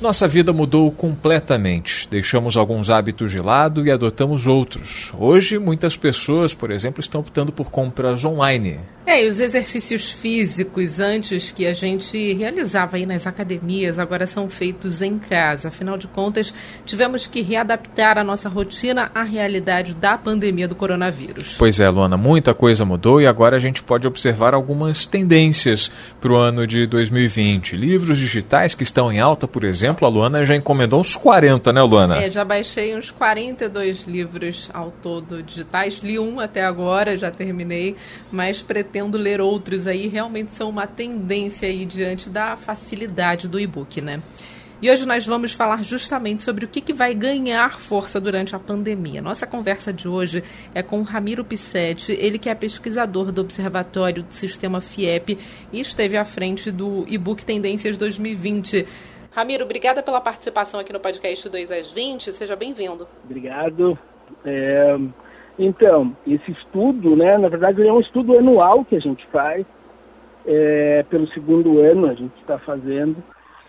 Nossa vida mudou completamente. Deixamos alguns hábitos de lado e adotamos outros. Hoje, muitas pessoas, por exemplo, estão optando por compras online. É, e os exercícios físicos antes que a gente realizava aí nas academias, agora são feitos em casa. Afinal de contas, tivemos que readaptar a nossa rotina à realidade da pandemia do coronavírus. Pois é, Luana, muita coisa mudou e agora a gente pode observar algumas tendências para o ano de 2020. Livros digitais que estão em alta, por exemplo, a Luana já encomendou uns 40, né, Luana? É, já baixei uns 42 livros ao todo digitais. Li um até agora, já terminei, mas pretendo pretendo ler outros aí, realmente são uma tendência aí diante da facilidade do e-book, né? E hoje nós vamos falar justamente sobre o que, que vai ganhar força durante a pandemia. Nossa conversa de hoje é com Ramiro Pissetti, ele que é pesquisador do Observatório do Sistema FIEP e esteve à frente do e-book Tendências 2020. Ramiro, obrigada pela participação aqui no podcast 2 às 20. Seja bem-vindo. Obrigado. É... Então, esse estudo, né, na verdade, é um estudo anual que a gente faz, é, pelo segundo ano a gente está fazendo,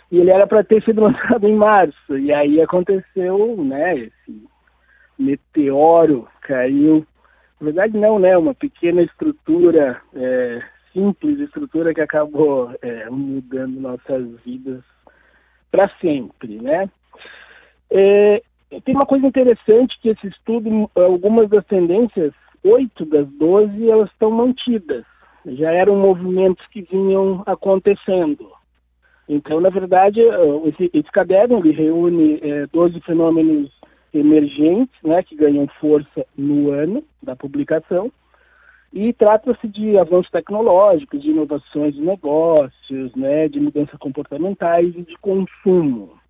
e ele era para ter sido lançado em março, e aí aconteceu, né, esse meteoro caiu, na verdade não, né, uma pequena estrutura, é, simples estrutura que acabou é, mudando nossas vidas para sempre, né. É, tem uma coisa interessante que esse estudo, algumas das tendências, oito das doze, elas estão mantidas. Já eram movimentos que vinham acontecendo. Então, na verdade, esse, esse caderno ele reúne é, 12 fenômenos emergentes, né, que ganham força no ano da publicação, e trata-se de avanços tecnológicos, de inovações de negócios, né, de mudanças comportamentais e de consumo.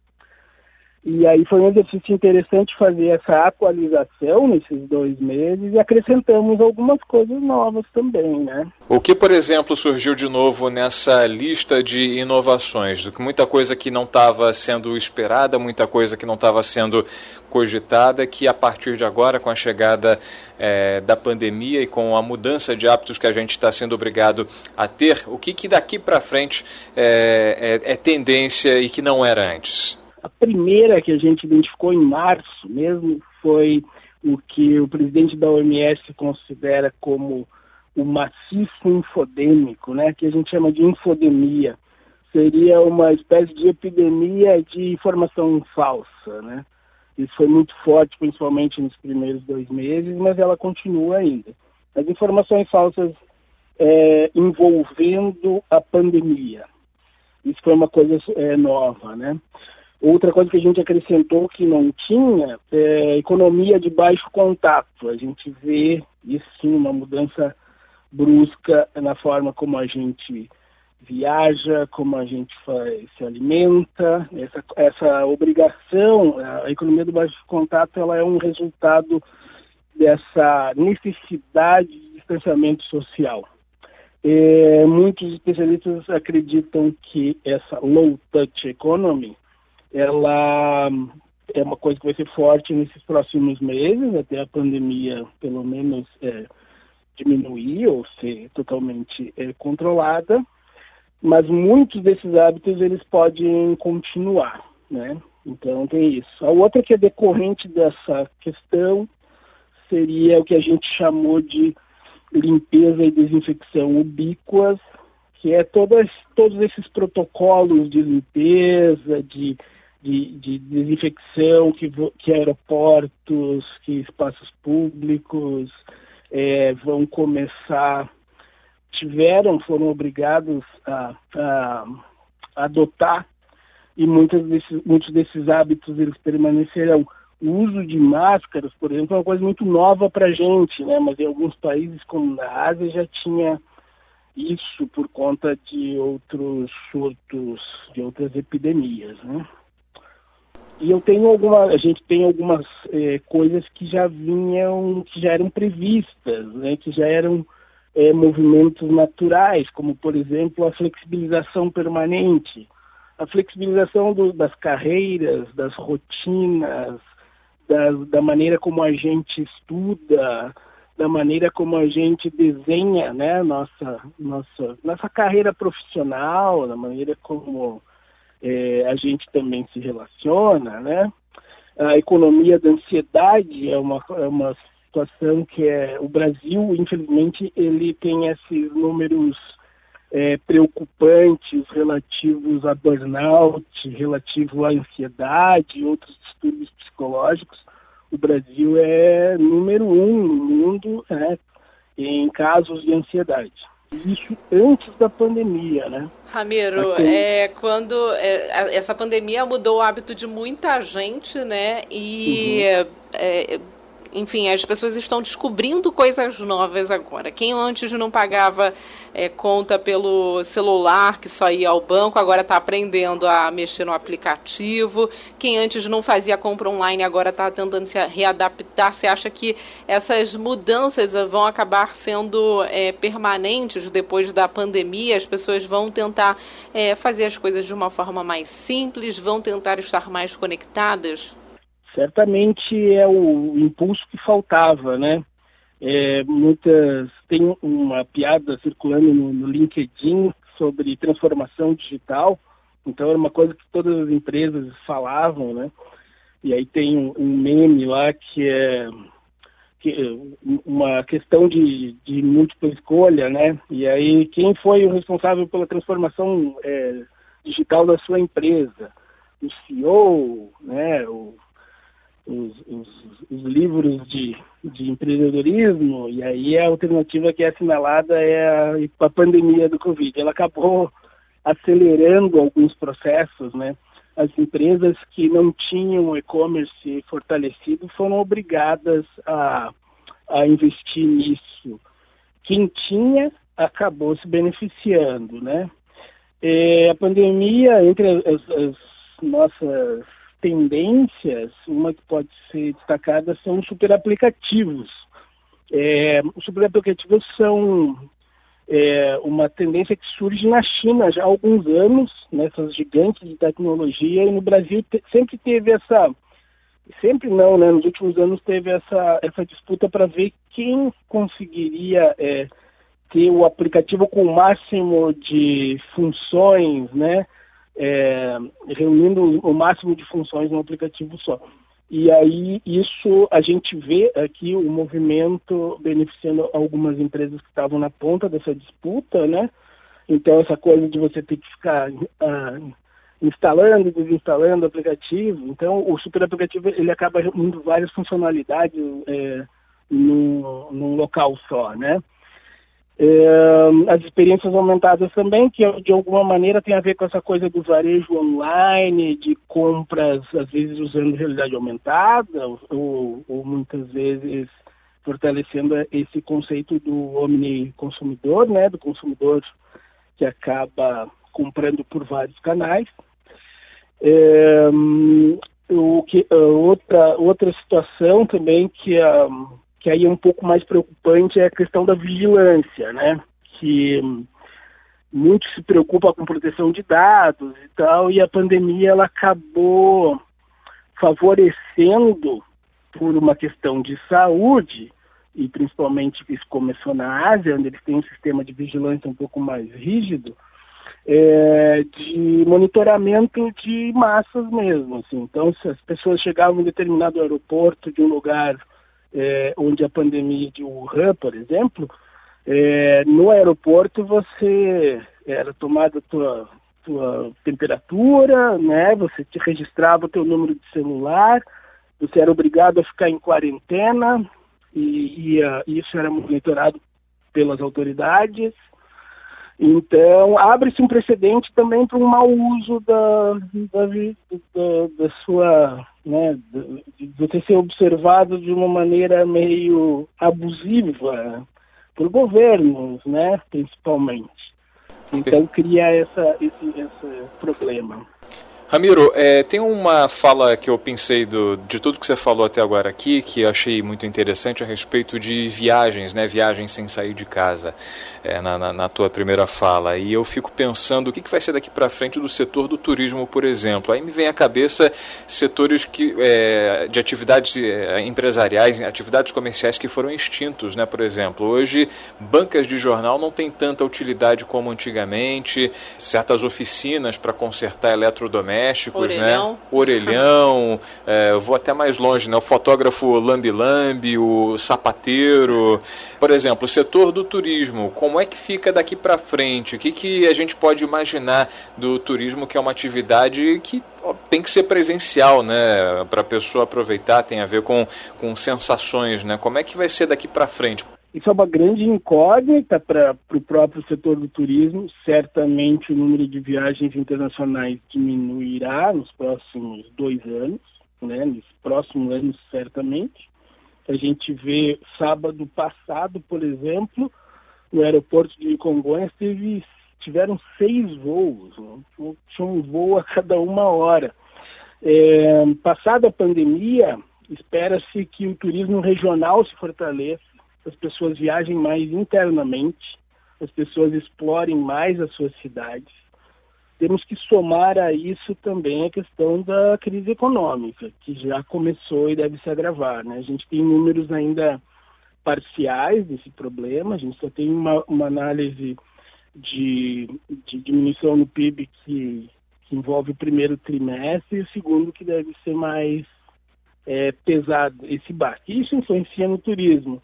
E aí foi um exercício interessante fazer essa atualização nesses dois meses e acrescentamos algumas coisas novas também, né? O que, por exemplo, surgiu de novo nessa lista de inovações? Muita coisa que não estava sendo esperada, muita coisa que não estava sendo cogitada, que a partir de agora, com a chegada é, da pandemia e com a mudança de hábitos que a gente está sendo obrigado a ter, o que, que daqui para frente é, é, é tendência e que não era antes? A primeira que a gente identificou em março mesmo foi o que o presidente da OMS considera como o maciço infodêmico, né, que a gente chama de infodemia. Seria uma espécie de epidemia de informação falsa, né? Isso foi muito forte, principalmente nos primeiros dois meses, mas ela continua ainda. As informações falsas é, envolvendo a pandemia. Isso foi uma coisa é, nova, né? Outra coisa que a gente acrescentou que não tinha é economia de baixo contato. A gente vê isso sim, uma mudança brusca na forma como a gente viaja, como a gente faz, se alimenta. Essa, essa obrigação, a economia do baixo contato, ela é um resultado dessa necessidade de distanciamento social. É, muitos especialistas acreditam que essa low touch economy ela é uma coisa que vai ser forte nesses próximos meses, até a pandemia, pelo menos, é, diminuir ou ser totalmente é, controlada. Mas muitos desses hábitos eles podem continuar, né? Então tem isso. A outra que é decorrente dessa questão seria o que a gente chamou de limpeza e desinfecção ubíquas, que é todas, todos esses protocolos de limpeza, de de, de desinfecção que, que aeroportos, que espaços públicos é, vão começar, tiveram, foram obrigados a, a, a adotar e muitos desses, muitos desses hábitos eles permanecerão. O uso de máscaras, por exemplo, é uma coisa muito nova para a gente, né? mas em alguns países, como na Ásia, já tinha isso por conta de outros surtos, de outras epidemias. Né? E eu tenho alguma, a gente tem algumas é, coisas que já vinham, que já eram previstas, né, que já eram é, movimentos naturais, como por exemplo a flexibilização permanente. a flexibilização do, das carreiras, das rotinas, das, da maneira como a gente estuda, da maneira como a gente desenha né, nossa, nossa, nossa carreira profissional, da maneira como é, a gente também se relaciona, né? A economia da ansiedade é uma, é uma situação que é o Brasil, infelizmente, ele tem esses números é, preocupantes relativos a burnout, relativo à ansiedade e outros distúrbios psicológicos o Brasil é número um no mundo né, em casos de ansiedade. Isso antes da pandemia, né? Ramiro, Aqui... é, quando é, essa pandemia mudou o hábito de muita gente, né? E uhum. é, enfim, as pessoas estão descobrindo coisas novas agora. Quem antes não pagava é, conta pelo celular, que só ia ao banco, agora está aprendendo a mexer no aplicativo. Quem antes não fazia compra online, agora está tentando se readaptar. Você acha que essas mudanças vão acabar sendo é, permanentes depois da pandemia? As pessoas vão tentar é, fazer as coisas de uma forma mais simples, vão tentar estar mais conectadas? Certamente é o impulso que faltava, né? É, muitas tem uma piada circulando no, no, LinkedIn sobre transformação digital, então era uma coisa que todas as empresas falavam, né? E aí tem um, um meme lá que é que, uma questão de, de, múltipla escolha, né? E aí quem foi o responsável pela transformação é, digital da sua empresa? O CEO, né? O os, os, os livros de, de empreendedorismo, e aí a alternativa que é assinalada é a, a pandemia do Covid. Ela acabou acelerando alguns processos, né? As empresas que não tinham e-commerce fortalecido foram obrigadas a, a investir nisso. Quem tinha acabou se beneficiando, né? É, a pandemia, entre as, as nossas tendências, uma que pode ser destacada são os superaplicativos. É, os superaplicativos são é, uma tendência que surge na China já há alguns anos, nessas gigantes de tecnologia, e no Brasil te, sempre teve essa, sempre não, né, nos últimos anos teve essa, essa disputa para ver quem conseguiria é, ter o aplicativo com o máximo de funções, né, é, reunindo o máximo de funções num aplicativo só. E aí isso a gente vê aqui o movimento beneficiando algumas empresas que estavam na ponta dessa disputa, né? Então essa coisa de você ter que ficar ah, instalando e desinstalando o aplicativo, então o super aplicativo ele acaba reunindo várias funcionalidades é, num, num local só, né? É, as experiências aumentadas também, que de alguma maneira tem a ver com essa coisa do varejo online, de compras, às vezes usando realidade aumentada, ou, ou muitas vezes fortalecendo esse conceito do omniconsumidor, né, do consumidor que acaba comprando por vários canais. É, o que, outra, outra situação também que a que aí é um pouco mais preocupante é a questão da vigilância, né? Que muito se preocupa com proteção de dados e tal, e a pandemia ela acabou favorecendo por uma questão de saúde, e principalmente isso começou na Ásia, onde eles têm um sistema de vigilância um pouco mais rígido, é, de monitoramento de massas mesmo. Assim. Então, se as pessoas chegavam em determinado aeroporto de um lugar é, onde a pandemia de Wuhan, por exemplo, é, no aeroporto você era tomada a tua, tua temperatura, né? Você te registrava o teu número de celular, você era obrigado a ficar em quarentena e, e isso era monitorado pelas autoridades. Então, abre-se um precedente também para um mau uso da, da, da, da sua. Né, de você ser observado de uma maneira meio abusiva por governos, né, principalmente. Então, cria essa, esse, esse problema. Ramiro, é, tem uma fala que eu pensei do, de tudo que você falou até agora aqui, que eu achei muito interessante a respeito de viagens, né? Viagens sem sair de casa, é, na, na, na, tua primeira fala. E eu fico pensando o que, que vai ser daqui para frente do setor do turismo, por exemplo. Aí me vem à cabeça setores que, é, de atividades é, empresariais, atividades comerciais que foram extintos, né? Por exemplo, hoje bancas de jornal não têm tanta utilidade como antigamente, certas oficinas para consertar eletrodomésticos domésticos, Orelhão. né? Orelhão, é, vou até mais longe, né? O fotógrafo lambi-lambi, o sapateiro. Por exemplo, o setor do turismo, como é que fica daqui para frente? O que, que a gente pode imaginar do turismo, que é uma atividade que tem que ser presencial, né? Para a pessoa aproveitar, tem a ver com, com sensações, né? Como é que vai ser daqui para frente? Isso é uma grande incógnita para o próprio setor do turismo. Certamente o número de viagens internacionais diminuirá nos próximos dois anos, né? nos próximos anos, certamente. A gente vê sábado passado, por exemplo, no aeroporto de Congonhas teve, tiveram seis voos, né? tinha um voo a cada uma hora. É, passada a pandemia, espera-se que o turismo regional se fortaleça as pessoas viajem mais internamente, as pessoas explorem mais as suas cidades. Temos que somar a isso também a questão da crise econômica, que já começou e deve se agravar. Né? A gente tem números ainda parciais desse problema, a gente só tem uma, uma análise de, de, diminuição no PIB que, que, envolve o primeiro trimestre e o segundo que deve ser mais é, pesado, esse baque. Isso influencia no turismo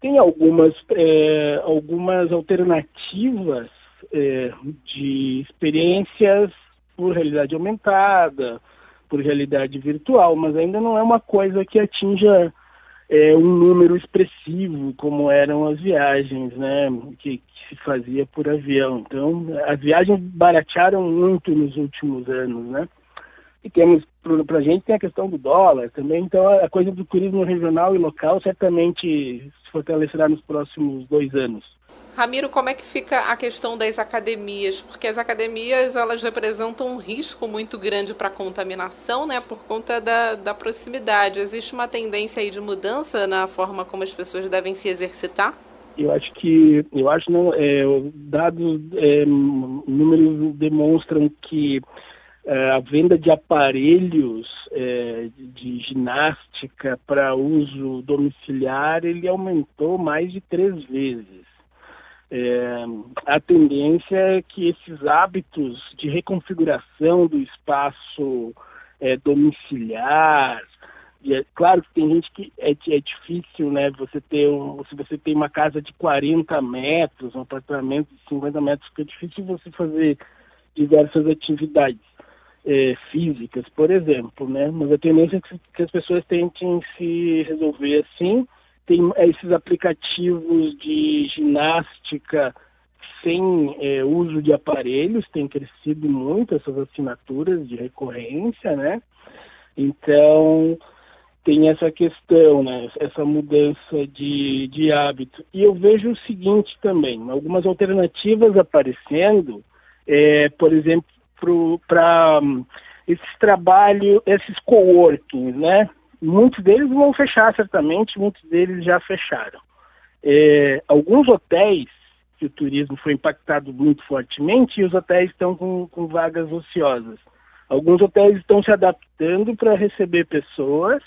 tem algumas, é, algumas alternativas é, de experiências por realidade aumentada, por realidade virtual, mas ainda não é uma coisa que atinja é, um número expressivo como eram as viagens, né, que, que, se fazia por avião. Então, as viagens baratearam muito nos últimos anos, né? E temos, para a gente, tem a questão do dólar também. Então, a coisa do turismo regional e local certamente se fortalecerá nos próximos dois anos. Ramiro, como é que fica a questão das academias? Porque as academias elas representam um risco muito grande para a contaminação, né, por conta da, da proximidade. Existe uma tendência aí de mudança na forma como as pessoas devem se exercitar? Eu acho que, eu acho não, é, dados, é, números demonstram que a venda de aparelhos é, de ginástica para uso domiciliar ele aumentou mais de três vezes. É, a tendência é que esses hábitos de reconfiguração do espaço é, domiciliar, é, claro que tem gente que é, é difícil, né? Você ter um, se você tem uma casa de 40 metros, um apartamento de 50 metros, fica difícil você fazer diversas atividades é, físicas, por exemplo, né? Mas a tendência é que, as pessoas tentem se resolver assim. Tem esses aplicativos de ginástica sem é, uso de aparelhos, tem crescido muito essas assinaturas de recorrência, né? Então, tem essa questão, né? Essa mudança de, de hábito. E eu vejo o seguinte também, algumas alternativas aparecendo, é, por exemplo, para um, esses trabalhos, esses coworkings, né? Muitos deles vão fechar certamente, muitos deles já fecharam. É, alguns hotéis, que o turismo foi impactado muito fortemente, e os hotéis estão com, com vagas ociosas. Alguns hotéis estão se adaptando para receber pessoas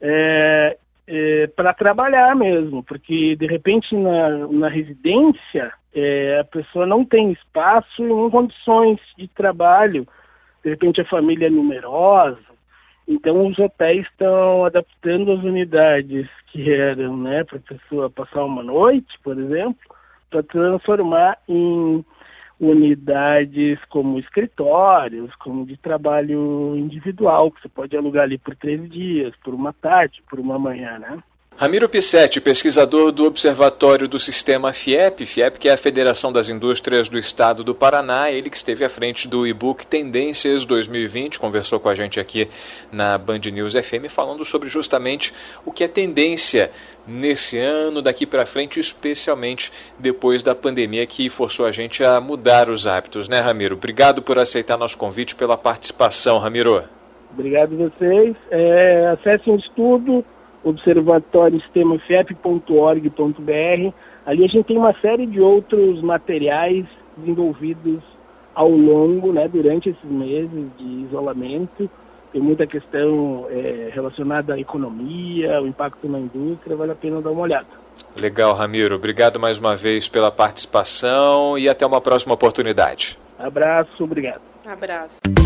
é, é, para trabalhar mesmo, porque de repente na, na residência é, a pessoa não tem espaço e nem condições de trabalho, de repente a família é numerosa, então os hotéis estão adaptando as unidades que eram né, para a pessoa passar uma noite, por exemplo, para transformar em unidades como escritórios, como de trabalho individual, que você pode alugar ali por três dias, por uma tarde, por uma manhã, né? Ramiro Pissetti, pesquisador do Observatório do Sistema FIEP, FIEP que é a Federação das Indústrias do Estado do Paraná, ele que esteve à frente do e-book Tendências 2020, conversou com a gente aqui na Band News FM falando sobre justamente o que é tendência nesse ano, daqui para frente, especialmente depois da pandemia que forçou a gente a mudar os hábitos, né, Ramiro? Obrigado por aceitar nosso convite, pela participação, Ramiro. Obrigado a vocês. É, acessem o estudo observatóriosistemafiep.org.br. Ali a gente tem uma série de outros materiais desenvolvidos ao longo, né, durante esses meses de isolamento. Tem muita questão é, relacionada à economia, o impacto na indústria, vale a pena dar uma olhada. Legal, Ramiro. Obrigado mais uma vez pela participação e até uma próxima oportunidade. Abraço, obrigado. Abraço.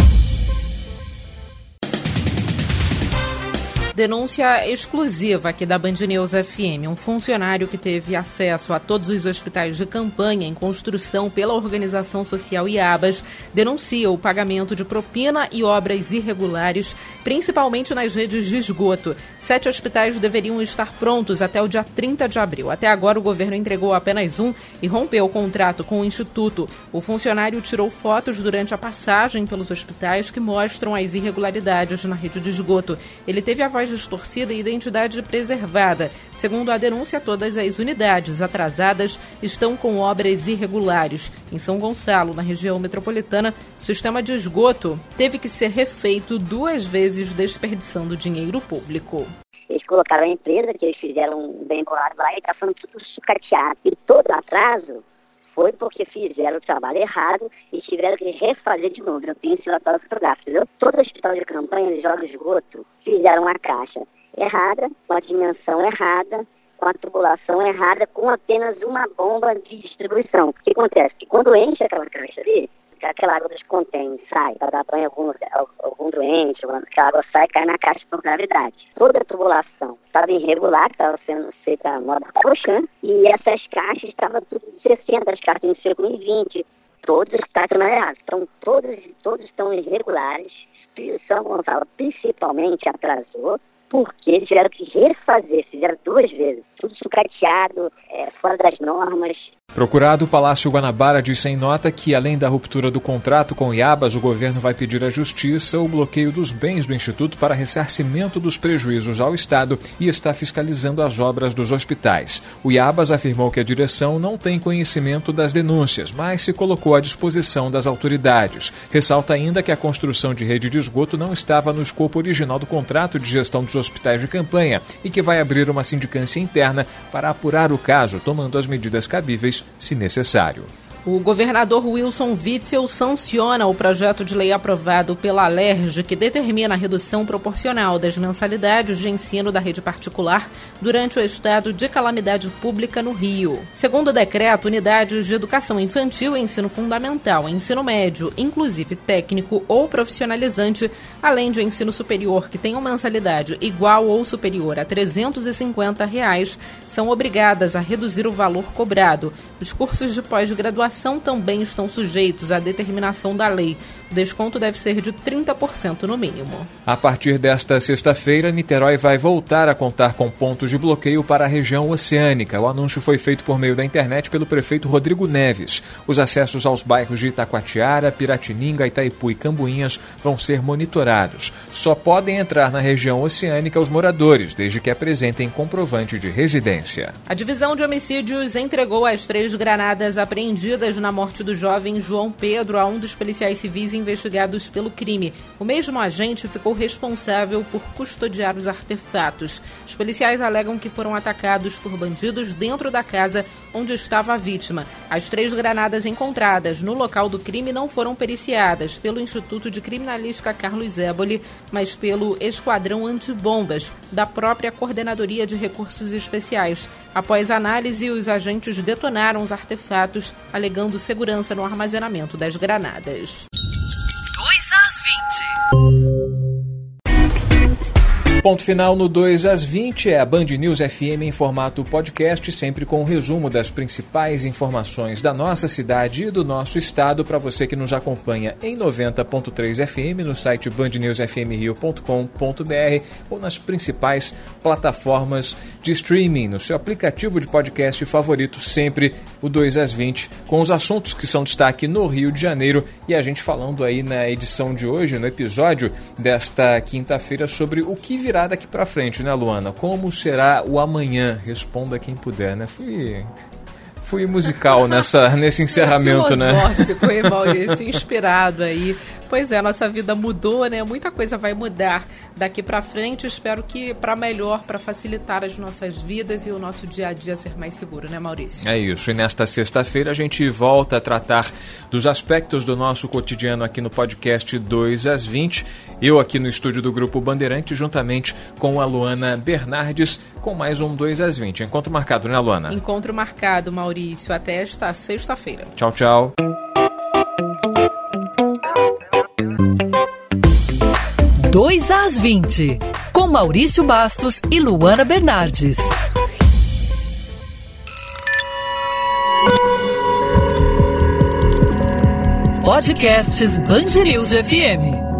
Denúncia exclusiva aqui da Band News FM. Um funcionário que teve acesso a todos os hospitais de campanha em construção pela organização social IABAS denuncia o pagamento de propina e obras irregulares, principalmente nas redes de esgoto. Sete hospitais deveriam estar prontos até o dia 30 de abril. Até agora, o governo entregou apenas um e rompeu o contrato com o Instituto. O funcionário tirou fotos durante a passagem pelos hospitais que mostram as irregularidades na rede de esgoto. Ele teve a voz distorcida e identidade preservada. Segundo a denúncia, todas as unidades atrasadas estão com obras irregulares. Em São Gonçalo, na região metropolitana, o sistema de esgoto teve que ser refeito duas vezes, desperdiçando dinheiro público. Eles colocaram a empresa que eles fizeram um bem bolado lá e está falando tudo sucateado. E todo atraso foi porque fizeram o trabalho errado e tiveram que refazer de novo. Eu tenho esse relatório fotográfico. Entendeu? Todo hospital de campanha de esgoto fizeram a caixa errada, com a dimensão errada, com a tubulação errada, com apenas uma bomba de distribuição. O que acontece? Que quando enche aquela caixa ali, aquela água dos contém sai para dar banho a algum, algum doente, aquela água sai e cai na caixa por gravidade. Toda a tubulação estava irregular, estava sendo feita a moda coxa, e essas caixas estavam tudo 60, as caixas em seco em 20, todos estão errados. Então, todos, todos estão irregulares. São Gonçalo principalmente atrasou, porque eles tiveram que refazer, fizeram duas vezes, tudo sucateado, é, fora das normas, Procurado, o Palácio Guanabara disse em nota que, além da ruptura do contrato com o IABAS, o governo vai pedir à Justiça o bloqueio dos bens do Instituto para ressarcimento dos prejuízos ao Estado e está fiscalizando as obras dos hospitais. O IABAS afirmou que a direção não tem conhecimento das denúncias, mas se colocou à disposição das autoridades. Ressalta ainda que a construção de rede de esgoto não estava no escopo original do contrato de gestão dos hospitais de campanha e que vai abrir uma sindicância interna para apurar o caso, tomando as medidas cabíveis se necessário. O governador Wilson Witzel sanciona o projeto de lei aprovado pela Alerj que determina a redução proporcional das mensalidades de ensino da rede particular durante o estado de calamidade pública no Rio. Segundo o decreto, unidades de educação infantil, ensino fundamental, ensino médio, inclusive técnico ou profissionalizante, além de ensino superior que tenham mensalidade igual ou superior a 350 reais, são obrigadas a reduzir o valor cobrado. Os cursos de pós-graduação também estão sujeitos à determinação da lei. O desconto deve ser de 30% no mínimo. A partir desta sexta-feira, Niterói vai voltar a contar com pontos de bloqueio para a região oceânica. O anúncio foi feito por meio da internet pelo prefeito Rodrigo Neves. Os acessos aos bairros de Itacoatiara, Piratininga, Itaipu e Cambuinhas vão ser monitorados. Só podem entrar na região oceânica os moradores, desde que apresentem comprovante de residência. A divisão de homicídios entregou as três granadas apreendidas envolvidas na morte do jovem João Pedro a um dos policiais civis investigados pelo crime. O mesmo agente ficou responsável por custodiar os artefatos. Os policiais alegam que foram atacados por bandidos dentro da casa onde estava a vítima. As três granadas encontradas no local do crime não foram periciadas pelo Instituto de Criminalística Carlos Éboli, mas pelo Esquadrão Antibombas, da própria Coordenadoria de Recursos Especiais. Após análise, os agentes detonaram os artefatos, alegando segurança no armazenamento das granadas. 2 às 20. Ponto final no 2 às 20 é a Band News FM em formato podcast, sempre com um resumo das principais informações da nossa cidade e do nosso estado para você que nos acompanha em 90.3 FM no site bandnewsfmrio.com.br ou nas principais plataformas de streaming, no seu aplicativo de podcast favorito, sempre o 2 às 20, com os assuntos que são destaque no Rio de Janeiro. E a gente falando aí na edição de hoje, no episódio desta quinta-feira sobre o que virá daqui para frente, né, Luana? Como será o amanhã? Responda quem puder, né? Fui fui musical nessa, nesse encerramento, é né? Filosófico, hein, Maurício? Inspirado aí Pois é, nossa vida mudou, né? Muita coisa vai mudar daqui para frente. Espero que para melhor, para facilitar as nossas vidas e o nosso dia a dia ser mais seguro, né, Maurício? É isso. E nesta sexta-feira a gente volta a tratar dos aspectos do nosso cotidiano aqui no podcast 2 às 20. Eu aqui no estúdio do Grupo Bandeirante, juntamente com a Luana Bernardes, com mais um 2 às 20. Encontro marcado, né, Luana? Encontro marcado, Maurício. Até esta sexta-feira. Tchau, tchau. 2 às 20, com Maurício Bastos e Luana Bernardes. Podcasts Band News FM.